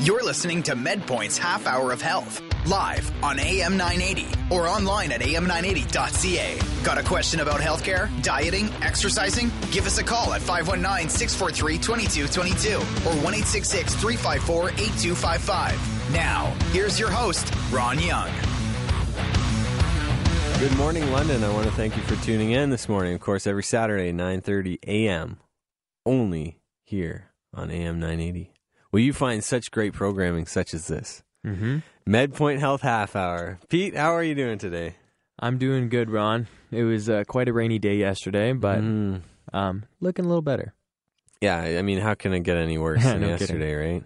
You're listening to MedPoint's Half Hour of Health, live on AM 980 or online at am980.ca. Got a question about healthcare, dieting, exercising? Give us a call at 519 643 2222 or 1 354 8255. Now, here's your host, Ron Young. Good morning, London. I want to thank you for tuning in this morning. Of course, every Saturday, 9.30 a.m., only here on AM 980. Will you find such great programming such as this? Mm-hmm. MedPoint Health Half Hour. Pete, how are you doing today? I'm doing good, Ron. It was uh, quite a rainy day yesterday, but Mm. um, looking a little better. Yeah, I mean, how can it get any worse than No yesterday, right?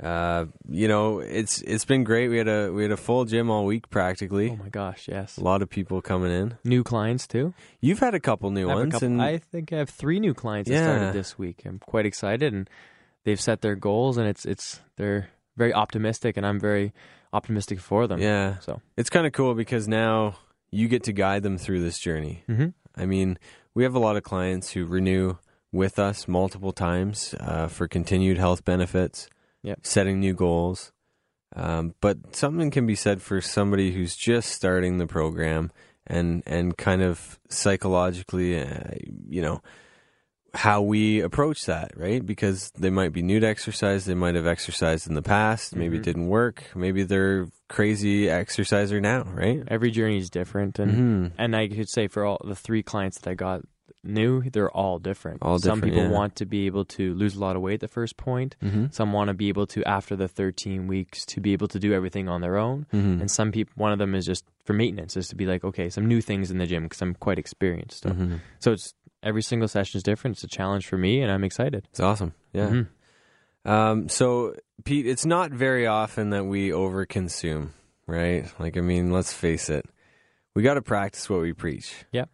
Uh, you know, it's it's been great. We had a we had a full gym all week practically. Oh my gosh, yes. A lot of people coming in. New clients too. You've had a couple new ones, couple- and I think I have three new clients that started this week. I'm quite excited, and they've set their goals, and it's it's they're very optimistic, and I'm very optimistic for them. yeah, So, it's kind of cool because now you get to guide them through this journey. hmm I mean, we have a lot of clients who renew with us multiple times uh, for continued health benefits, Yep. setting new goals. Um, but something can be said for somebody who's just starting the program and and kind of psychologically, uh, you know, how we approach that, right? Because they might be new to exercise, they might have exercised in the past, maybe it Mhm. didn't work, maybe they're crazy exerciser now, right? every journey is different, and Mhm. and I could say for all the three clients that I got new, they're all different. All different. Some people yeah. want to be able to lose a lot of weight at the first point. Mhm. Some want to be able to after the 13 weeks to be able to do everything on their own. Mhm. And some people, one of them is just for maintenance, is to be like, okay, some new things in the gym because I'm quite experienced. So, Mhm. so it's every single session is different. It's a challenge for me, and I'm excited. It's awesome. Yeah. Mhm. Um, so, Pete, it's not very often that we overconsume, right? Like, I mean, let's face it. We got to practice what we preach. Yeah.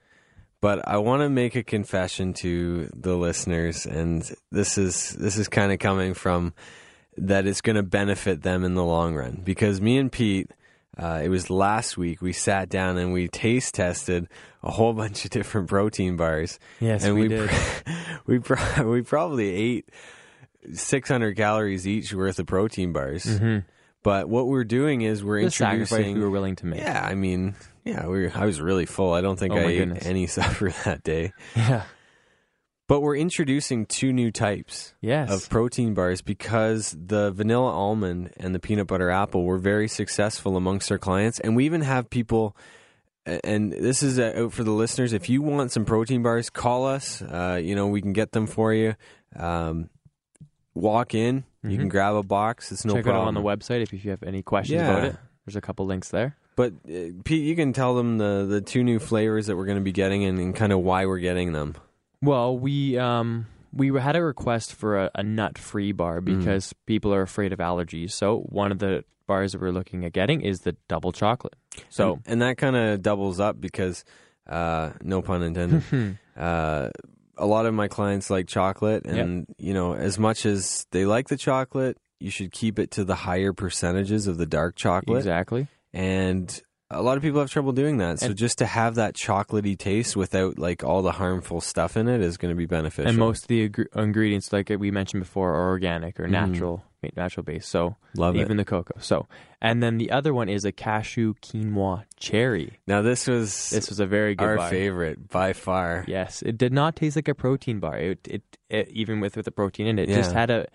But I want to make a confession to the listeners, and this is this is kind of coming from that it's going to benefit them in the long run. Because me and Pete, uh, it was last week, we sat down and we taste tested a whole bunch of different protein bars Yes, and we, we did. pr- we pro- we probably ate 600 calories each worth of protein bars. Mhm. But what we're doing is we're The introducing. we were willing to make. yeah, I mean, yeah, we were, I was really full. I don't think Oh I ate goodness. any supper that day. Yeah. But we're introducing two new types Yes. of protein bars because the vanilla almond and the peanut butter apple were very successful amongst our clients. And we even have people, and this is uh, out for the listeners. If you want some protein bars, call us. Uh, you know, we can get them for you. Um, walk in, you can Mhm. grab a box. It's no Check problem. it out on the website if, if you have any questions Yeah. about it. There's a couple links there. But uh, Pete, you can tell them the the two new flavors that we're going to be getting and, and kind of why we're getting them. Well, we um we had a request for a, a nut-free Mm. bar because people are afraid of allergies. So one of the bars that we're looking at getting is the double chocolate. So and, and that kind of doubles up because, uh, no pun intended. uh, a lot of my clients like chocolate, and you know, as much as they like the chocolate, you should keep it to the higher percentages of the dark chocolate. exactly. And a lot of people have trouble doing that. So And- just to have that chocolatey taste without like all the harmful stuff in it is going to be beneficial. And most of the ing- ingredients, like we mentioned before, are organic or Mhm. natural, natural based. So love even it. the cocoa. So and then the other one is a cashew quinoa cherry. Now this was This was a very good our bar. favorite by far. Yes, it did not taste like a protein bar. It, it, it even with with the protein in it, it just had a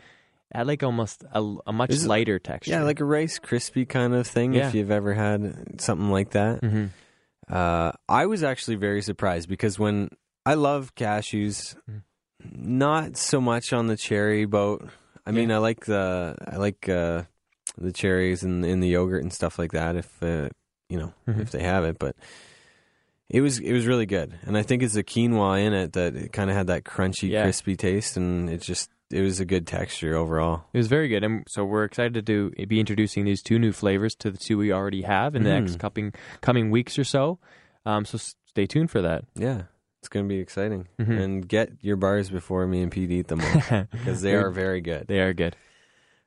had like almost a, a much Is it- lighter texture. Yeah, like a Rice Krispie kind of thing. Yeah. If you've ever had something like that, hmm uh, I was actually very surprised because when I love cashews, Mm. not so much on the cherry boat. I mean, I like the I like uh, the cherries and in the yogurt and stuff like that. If uh, you know Mhm. if they have it, but it was it was really good, and I think it's the quinoa in it that it kind of had that crunchy, Yeah. crispy taste, and it just it was a good texture overall. It was very good, and so we're excited to do, be introducing these two new flavors to the two we already have in the Mm. next coming coming weeks or so. Um, so stay tuned for that. Yeah, it's going to be exciting, Mhm. and get your bars before me and Pete eat them because they are very good. They are good.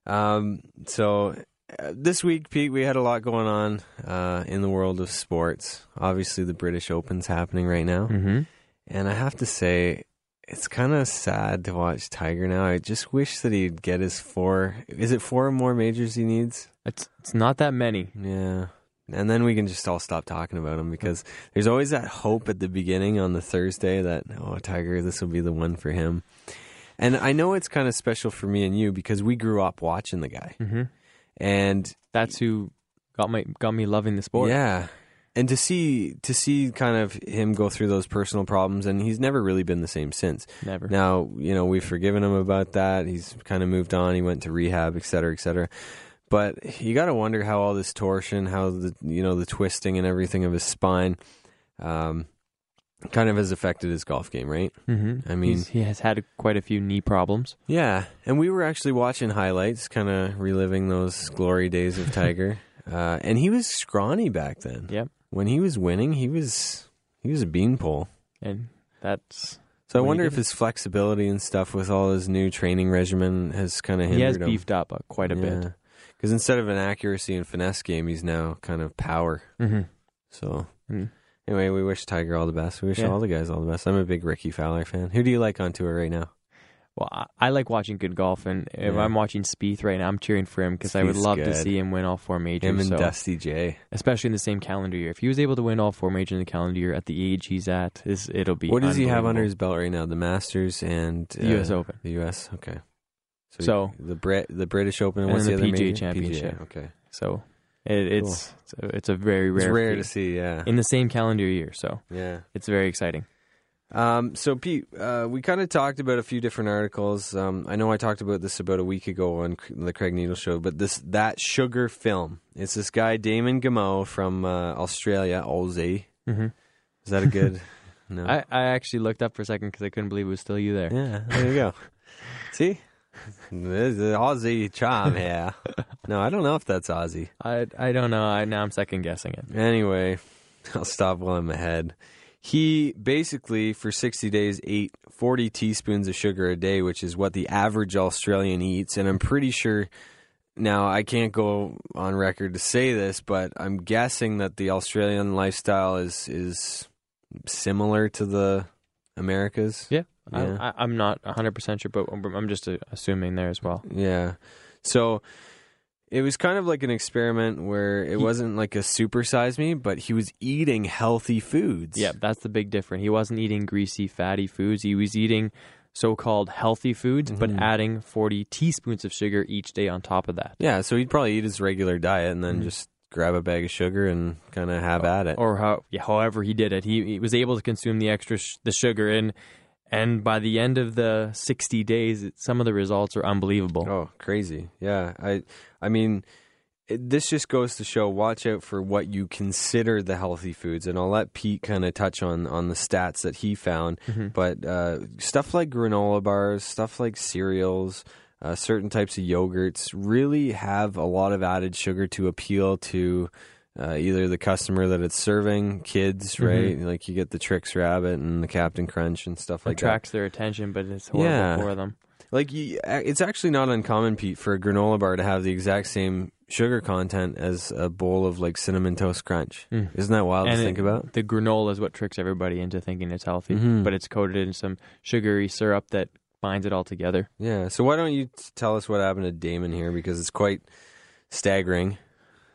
Um, so uh, this week, Pete, we had a lot going on uh, in the world of sports. Obviously, the British Open's happening right now, Mm-hmm. and I have to say, it's kind of sad to watch Tiger now. I just wish that he'd get his four. Is it four more majors he needs? It's it's not that many. Yeah. And then we can just all stop talking about him because there's always that hope at the beginning on the Thursday that, oh, Tiger, this will be the one for him. And I know it's kind of special for me and you because we grew up watching the guy. hmm And That's who got my got me loving the sport. yeah. And to see to see kind of him go through those personal problems and he's never really been the same since. Never. Now, you know, we've forgiven him about that. He's kind of moved on. He went to rehab, et cetera, et cetera. But you got to wonder how all this torsion, how the you know the twisting and everything of his spine, um, kind of has affected his golf game, right? hmm I mean- he has had quite a few knee problems. Yeah, and we were actually watching highlights, kind of reliving those glory days of Tiger. uh, and he was scrawny back then. Yep. When he was winning, he was he was a beanpole. And that's So I What do you wonder if his flexibility and stuff with all his new training regimen has kind of he has him. beefed up uh, quite a bit. Because instead of an accuracy and finesse game, he's now kind of power. hmm So Mm. anyway, we wish Tiger all the best. We wish Yeah. all the guys all the best. I'm a big Ricky Fowler fan. Who do you like on tour right now? Well, I, I like watching good golf, and if Yeah. I'm watching Spieth right now, I'm cheering for him because I would love to see him win all four majors. Him and so- Dusty J. especially in the same calendar year. If he was able to win all four majors in the calendar year at the age he's at, is it'll be. What does he have under his belt right now? The Masters and uh, The US Open. The U.S. Okay. So- the Brit, the British Open, and And what's the the, PGA major? Championship. PGA. Okay, So it, it's it's, a, it's a very rare. it's rare feat to see. Yeah, in the same calendar year. So yeah. it's very exciting. Um, so Pete, uh, we kind of talked about a few different articles. Um, I know I talked about this about a week ago on the Craig Needle Show, but this that sugar film. It's this guy Damon Gameau from uh, Australia, Aussie. hmm Is that a good? no. I, I actually looked up for a second because I couldn't believe it was still you there. yeah, there you go. See, there's the Aussie charm here. No, I don't know if that's Aussie. I I don't know. I now I'm second guessing it. Anyway, I'll stop while I'm ahead. He basically, for 60 days, ate 40 teaspoons of sugar a day, which is what the average Australian eats. And I'm pretty sure, now I can't go on record to say this, but I'm guessing that the Australian lifestyle is, is similar to the Americas. Yeah, Yeah. I, I'm not 100 percent sure, but I'm I'm just uh, assuming there as well. Yeah. So it was kind of like an experiment where it He- wasn't like a supersize me, but he was eating healthy foods. Yeah, that's the big difference. He wasn't eating greasy, fatty foods. He was eating so-called healthy foods, but Mhm. adding 40 teaspoons of sugar each day on top of that. Yeah, so he'd probably eat his regular diet and then Mhm. just grab a bag of sugar and kind of have at it. Or how, yeah, however he did it, he, he was able to consume the extra sh- the sugar and and by the end of the 60 days, it, some of the results are unbelievable. Oh, crazy. Yeah. I I mean it, this just goes to show watch out for what you consider the healthy foods and I'll let Pete kind of touch on on the stats that he found Mhm. but uh, stuff like granola bars, stuff like cereals, uh, certain types of yogurts really have a lot of added sugar to appeal to uh, either the customer that it's serving, kids, Mhm. right? Like you get the Trix Rabbit and the Captain Crunch and stuff like that. attracts their attention, but it's horrible Yeah. for them. Like you, it's actually not uncommon, Pete, for a granola bar to have the exact same sugar content as a bowl of like cinnamon toast crunch. Mm. Isn't that wild and to it- think about? The granola is what tricks everybody into thinking it's healthy, Mhm. but it's coated in some sugary syrup that binds it all together. Yeah. So why don't you tell us what happened to Damon here because it's quite staggering.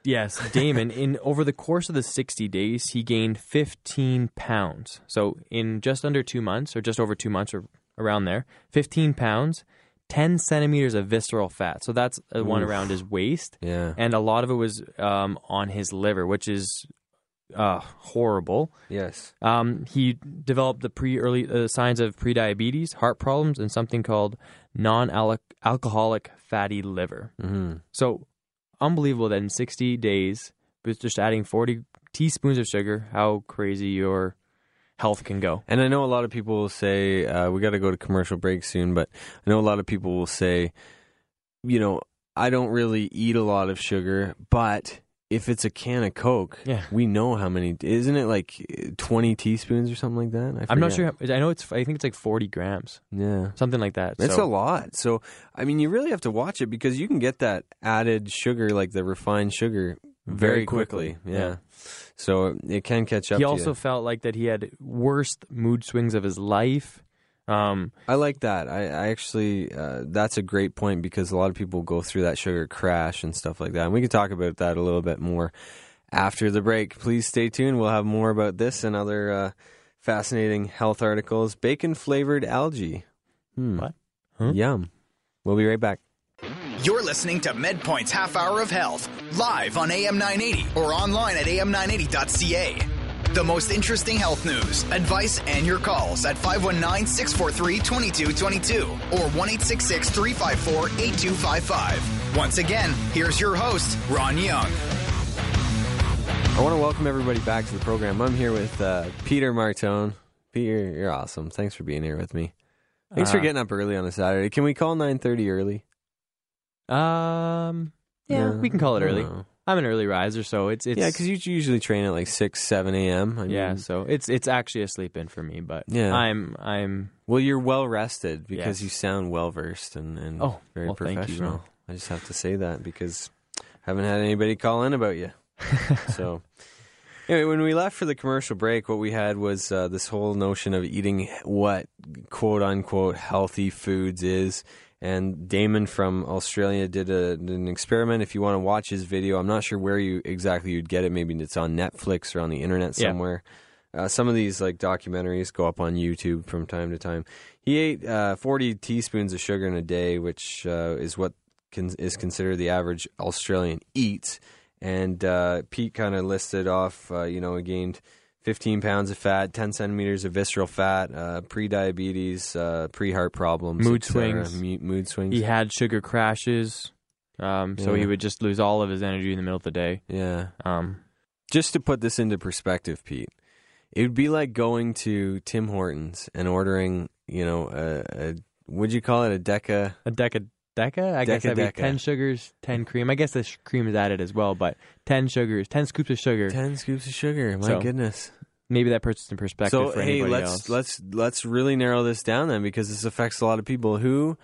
Yes, Damon, in over the course of the 60 days, he gained 15 pounds. So in just under two months, or just over two months, or around there, 15 pounds, 10 centimeters of visceral fat. So that's uh, one around his waist, Yeah. and a lot of it was um, on his liver, which is uh, horrible. Yes. Um, he developed the pre-early uh, signs of prediabetes, heart problems, and something called non-alcoholic fatty liver. hmm So unbelievable that in 60 days, with just adding 40 teaspoons of sugar, how crazy your health can go. And I know a lot of people will say, uh, we got to go to commercial break soon, but I know a lot of people will say, you know, I don't really eat a lot of sugar, but if it's a can of Coke, Yeah. we know how many, isn't it like eh, 20 teaspoons or something like that? I I'm not sure. How, I know it's. I think it's like 40 grams, Yeah. something like that. It's so, a lot. So, I mean, you really have to watch it because you can get that added sugar, like the refined sugar, very, Very quickly. quickly. Yeah. Yeah. So it can catch up He also felt like that he had worst mood swings of his life. Um, I like that. I, I actually, uh, that's a great point because a lot of people go through that sugar crash and stuff like that. And we can talk about that a little bit more after the break. Please stay tuned. We'll have more about this and other uh, fascinating health articles. Bacon flavored algae. Hmm. What? Huh? Yum. We'll be right back. You're listening to MedPoint's Half Hour of Health, live on AM 980 or online at am980.ca. The most interesting health news, advice, and your calls at 519 643 2222 or 1 354 8255. Once again, here's your host, Ron Young. I want to welcome everybody back to the program. I'm here with uh, Peter Martone. Peter, you're awesome. Thanks for being here with me. Thanks for Uh, getting up early on a Saturday. Can we call 9:30 early? um, yeah, we can call it early. don't know. I'm an early riser, so it's it's Yeah, because you usually train at like 6, 7 a.m. I yeah, mean, so it's it's actually a sleep in for me. But Yeah. I'm I'm Well, you're well rested because Yes. you sound well versed and, and Oh, very well, professional. I just have to say that because I haven't had anybody call in about you. so, anyway, when we left for the commercial break, what we had was uh, this whole notion of eating what quote unquote healthy foods is. And Damon from Australia did a, an experiment. If you want to watch his video, I'm not sure where you exactly you'd get it. Maybe it's on Netflix or on the internet Yeah. somewhere. Uh, some of these like documentaries go up on YouTube from time to time. He ate uh, 40 teaspoons of sugar in a day, which uh, is what con- is considered the average Australian eats. And uh, Pete kind of listed off, uh, you know, he gained 15 pounds of fat, 10 centimeters of visceral fat, uh, pre-diabetes, uh, pre-heart problems, Mood swings. Mu- mood swings. he had sugar crashes, um, so Yeah. he would just lose all of his energy in the middle of the day. yeah. Um, Just to put this into perspective, Pete, it would be like going to Tim Hortons and ordering, you know, a, a would you call it a deca? a deca deca, I guess that'd be Deca-deca. ten sugars, ten cream. I guess the sh- cream is added as well, but ten sugars, ten scoops of sugar. Ten scoops of sugar. My So, goodness. Maybe that puts it in perspective So for hey, anybody let's else. let's let's really narrow this down then, because this affects a lot of people who.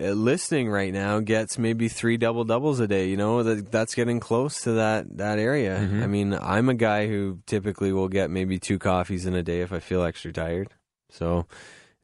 Uh, listening right now gets maybe three double doubles a day. You know that that's getting close to that that area. Mhm. I mean, I'm a guy who typically will get maybe two coffees in a day if I feel extra tired. So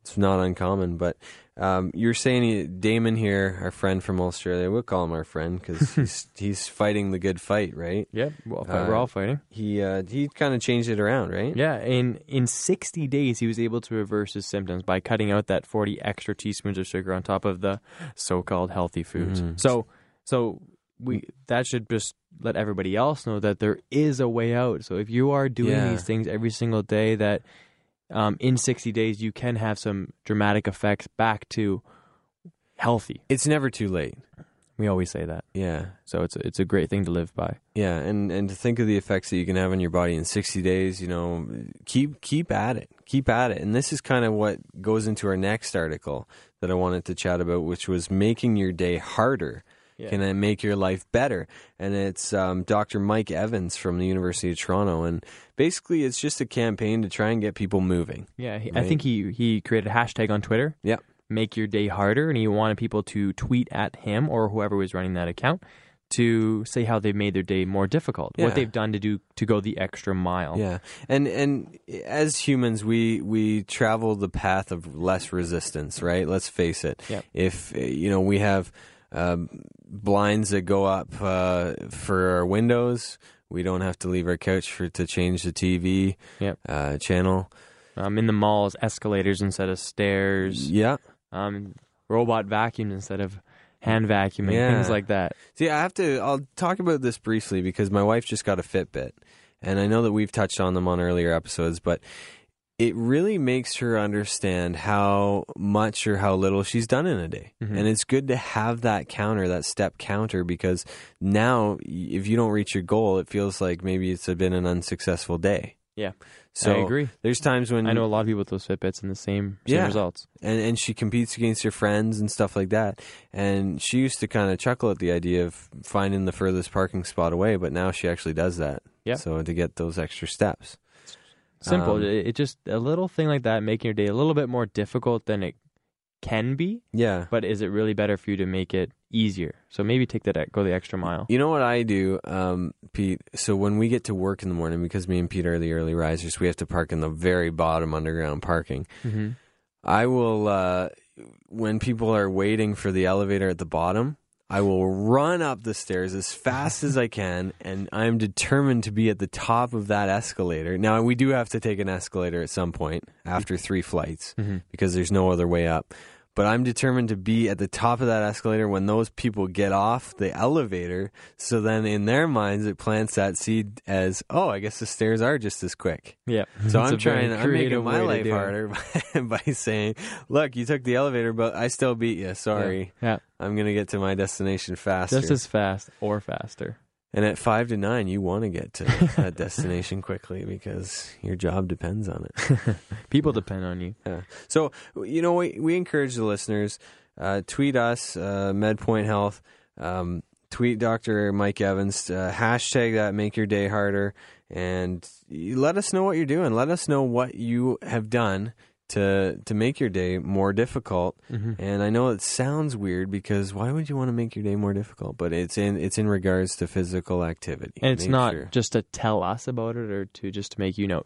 it's not uncommon. But um, you're saying he, Damon here, our friend from Australia, we'll call him our friend because he's he's fighting the good fight, right? yeah, well, Uh, we're all fighting. He uh, he kind of changed it around, right? Yeah, in in 60 days he was able to reverse his symptoms by cutting out that 40 extra teaspoons of sugar on top of the so-called healthy foods. Mhm. So so we that should just let everybody else know that there is a way out. So if you are doing Yeah. these things every single day that um, in 60 days you can have some dramatic effects back to healthy. It's never too late. We always say that. Yeah. So it's a, it's a great thing to live by. Yeah, and and to think of the effects that you can have on your body in 60 days, you know, keep keep at it. Keep at it. And this is kind of what goes into our next article that I wanted to chat about, which was making your day harder. Yeah. Can it make your life better? And it's um, Dr. Mike Evans from the University of Toronto, and basically it's just a campaign to try and get people moving. Yeah, he, I think he he created a hashtag on Twitter. Yep. Make your day harder, and he wanted people to tweet at him or whoever was running that account to say how they've made their day more difficult, Yeah. what they've done to do to go the extra mile. Yeah, and and as humans, we we travel the path of less resistance, right? Let's face it. Yep. If you know we have um, blinds that go up uh, for our windows, we don't have to leave our couch for to change the TV Yep. uh, channel. Um, in the malls, escalators instead of stairs. Yeah. Um, robot vacuums instead of hand vacuuming. Yeah. Things like that. See, I have to. I'll talk about this briefly because my wife just got a Fitbit, and I know that we've touched on them on earlier episodes, but it really makes her understand how much or how little she's done in a day. Mhm. And it's good to have that counter, that step counter, because now if you don't reach your goal, it feels like maybe it's been an unsuccessful day. Yeah. So I agree. There's times when I know a lot of people with those Fitbits and the same, same Yeah. results. and and she competes against her friends and stuff like that. And she used to kind of chuckle at the idea of finding the furthest parking spot away, but now she actually does that. Yeah. So to get those extra steps. Simple. Um, it, it just a little thing like that making your day a little bit more difficult than it can be. Yeah. But is it really better for you to make it easier? So maybe take that go the extra mile. You know what I do, um, Pete? So when we get to work in the morning, because me and Pete are the early risers, we have to park in the very bottom underground parking. Mm-hmm. I will uh, when people are waiting for the elevator at the bottom. I will run up the stairs as fast as I can, and I'm determined to be at the top of that escalator. Now, we do have to take an escalator at some point after three flights mm-hmm. because there's no other way up. But I'm determined to be at the top of that escalator when those people get off the elevator. So then, in their minds, it plants that seed as, oh, I guess the stairs are just as quick. Yeah. So I'm trying. I'm making my life harder by, by saying, "Look, you took the elevator, but I still beat you. Sorry, Yeah. I'm gonna get to my destination faster." Just as fast or faster. And at five to nine, you want to get to that destination quickly because your job depends on it. People depend on you. Yeah. So you know, we we encourage the listeners uh, tweet us uh, MedPoint Health. Um, tweet Dr. Mike Evans. Uh, hashtag that make your day harder, and let us know what you're doing. Let us know what you have done to to make your day more difficult. Mm-hmm. And I know it sounds weird because why would you want to make your day more difficult? But it's in it's in regards to physical activity. And it's Make not sure- just to tell us about it or to just to make you know.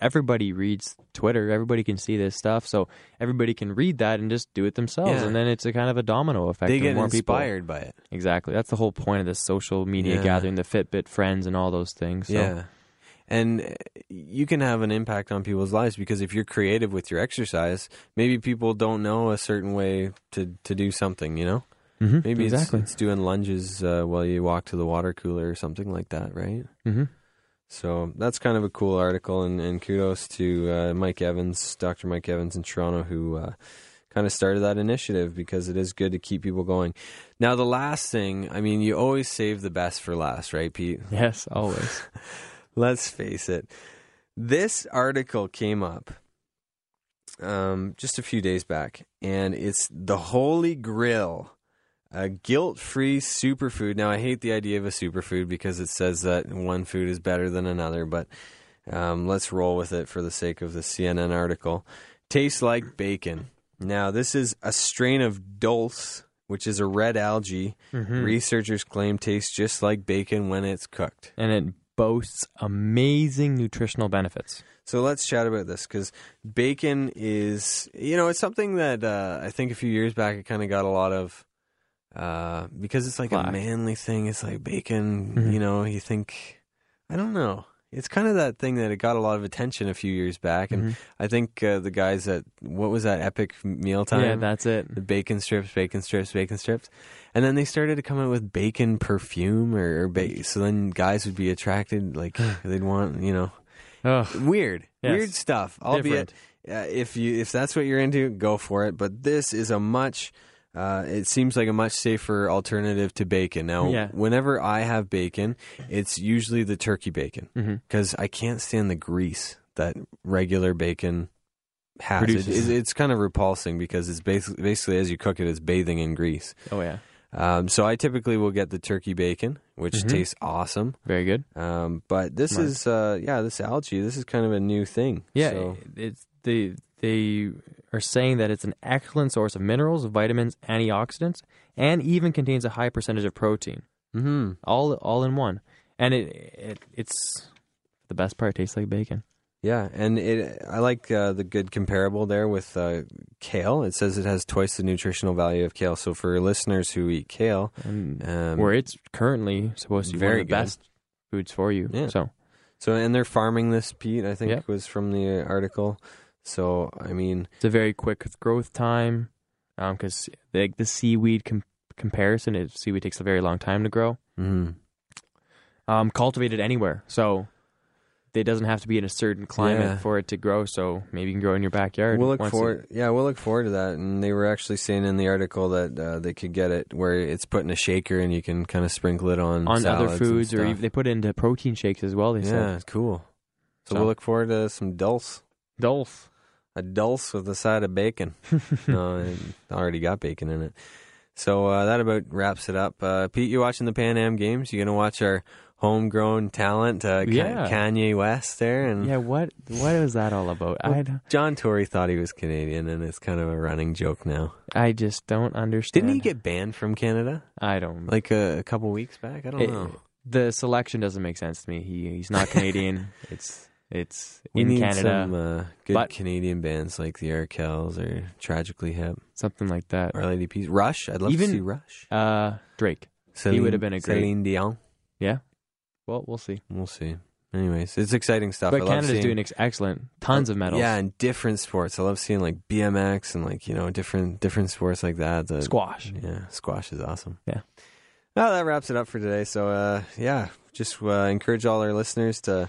Everybody reads Twitter. Everybody can see this stuff, so everybody can read that and just do it themselves. Yeah. And then it's a kind of a domino effect. they get more people. inspired by it. Exactly. That's the whole point of this social media Yeah. gathering, the Fitbit friends, and all those things. So. Yeah. And uh, you can have an impact on people's lives because if you're creative with your exercise, maybe people don't know a certain way to, to do something, you know? Mhm, Maybe exactly. it's, it's doing lunges uh, while you walk to the water cooler or something like that, right? hmm So that's kind of a cool article, and, and kudos to uh, Mike Evans, Dr. Mike Evans in Toronto, who uh, kind of started that initiative because it is good to keep people going. Now, the last thing, I mean, you always save the best for last, right, Pete? Yes, always. Let's face it. This article came up um, just a few days back, and it's the Holy Grill, a guilt-free superfood. Now, I hate the idea of a superfood because it says that one food is better than another, but um, let's roll with it for the sake of the CNN article. Tastes like bacon. Now, this is a strain of dulse, which is a red algae. Researchers claim tastes just like bacon when it's cooked. and it boasts amazing nutritional benefits. So let's chat about this because bacon is, you know, it's something that uh, I think a few years back it kind of got a lot of, uh, because it's like a manly thing. It's like bacon, Mhm. you know, you think, I don't know. It's kind of that thing that it got a lot of attention a few years back. And Mhm. I think uh, the guys at, what was that, Epic Mealtime? Yeah, that's it. the bacon strips, bacon strips, bacon strips, and then they started to come out with bacon perfume, or, or ba- so then guys would be attracted, like they'd want, you know, Ugh. weird, Yes. weird stuff. Albeit, uh, if you if that's what you're into, go for it. But this is a much. Uh, it seems like a much safer alternative to bacon. Now, Yeah. whenever I have bacon, it's usually the turkey bacon because I can't stand the grease that regular bacon has. It, it, it's kind of repulsing because it's basically basically as you cook it, it's bathing in grease. Oh yeah, Um, so I typically will get the turkey bacon, which Mhm. tastes awesome. very good. Um, but this Smart. is uh, yeah, this algae. This is kind of a new thing. Yeah, So, it's they they are saying that it's an excellent source of minerals, vitamins, antioxidants, and even contains a high percentage of protein, hmm all all in one. And it, it it's the best part. Tastes like bacon. Yeah, and it I like uh, the good comparable there with uh, kale. It says it has twice the nutritional value of kale. So for listeners who eat kale, um, where it's currently supposed to be very one of the good. best foods for you. Yeah. So so and they're farming this Pete. I think Yep. was from the article. So I mean, it's a very quick growth time because the, the seaweed com- comparison, it, seaweed takes a very long time to grow. mhm. Um, cultivated anywhere, so it doesn't have to be in a certain climate Yeah. for it to grow. So maybe you can grow in your backyard. we'll look forward. yeah, we'll look forward to that. And they were actually saying in the article that uh, they could get it where it's put in a shaker and you can kind of sprinkle it on on other foods, or even, they put it into protein shakes as well. They yeah, said it's cool. So, So- we'll look forward to some dulse. Dolph. A dulse with a side of bacon. no, it already got bacon in it. So uh, that about wraps it up. Uh, Pete, you watching the Pan Am games? You gonna watch our homegrown talent, uh, Yeah. Kanye West there? And Yeah, what what was that all about? Well, John Tory thought he was Canadian, and it's kind of a running joke now. I just don't understand. Didn't he get banned from Canada I don't like a, a couple weeks back? I don't It- know. the selection doesn't make sense to me. He he's not Canadian. it's It's We in need Canada, some uh, good but- Canadian bands like the Arkells or Tragically Hip, something like that. Our Lady Peace, Rush. I'd love Even- to see Rush. Uh, Drake. Celine, would have been a great- Celine Dion. Yeah. Well, we'll see. We'll see. Anyways, it's exciting stuff. I But love Canada's seeing- doing ex- excellent. Tons of medals. Yeah, and different sports. I love seeing like BMX and like you know different different sports like that. The- Squash. Yeah, squash is awesome. Yeah. Well, that wraps it up for today. So, uh, yeah, just uh, encourage all our listeners to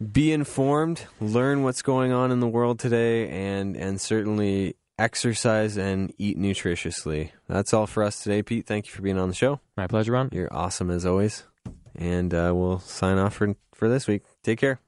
be informed, learn what's going on in the world today, and and certainly exercise and eat nutritiously. That's all for us today, Pete. Thank you for being on the show. My pleasure, Ron. You're awesome as always, and uh, we'll sign off for for this week. Take care.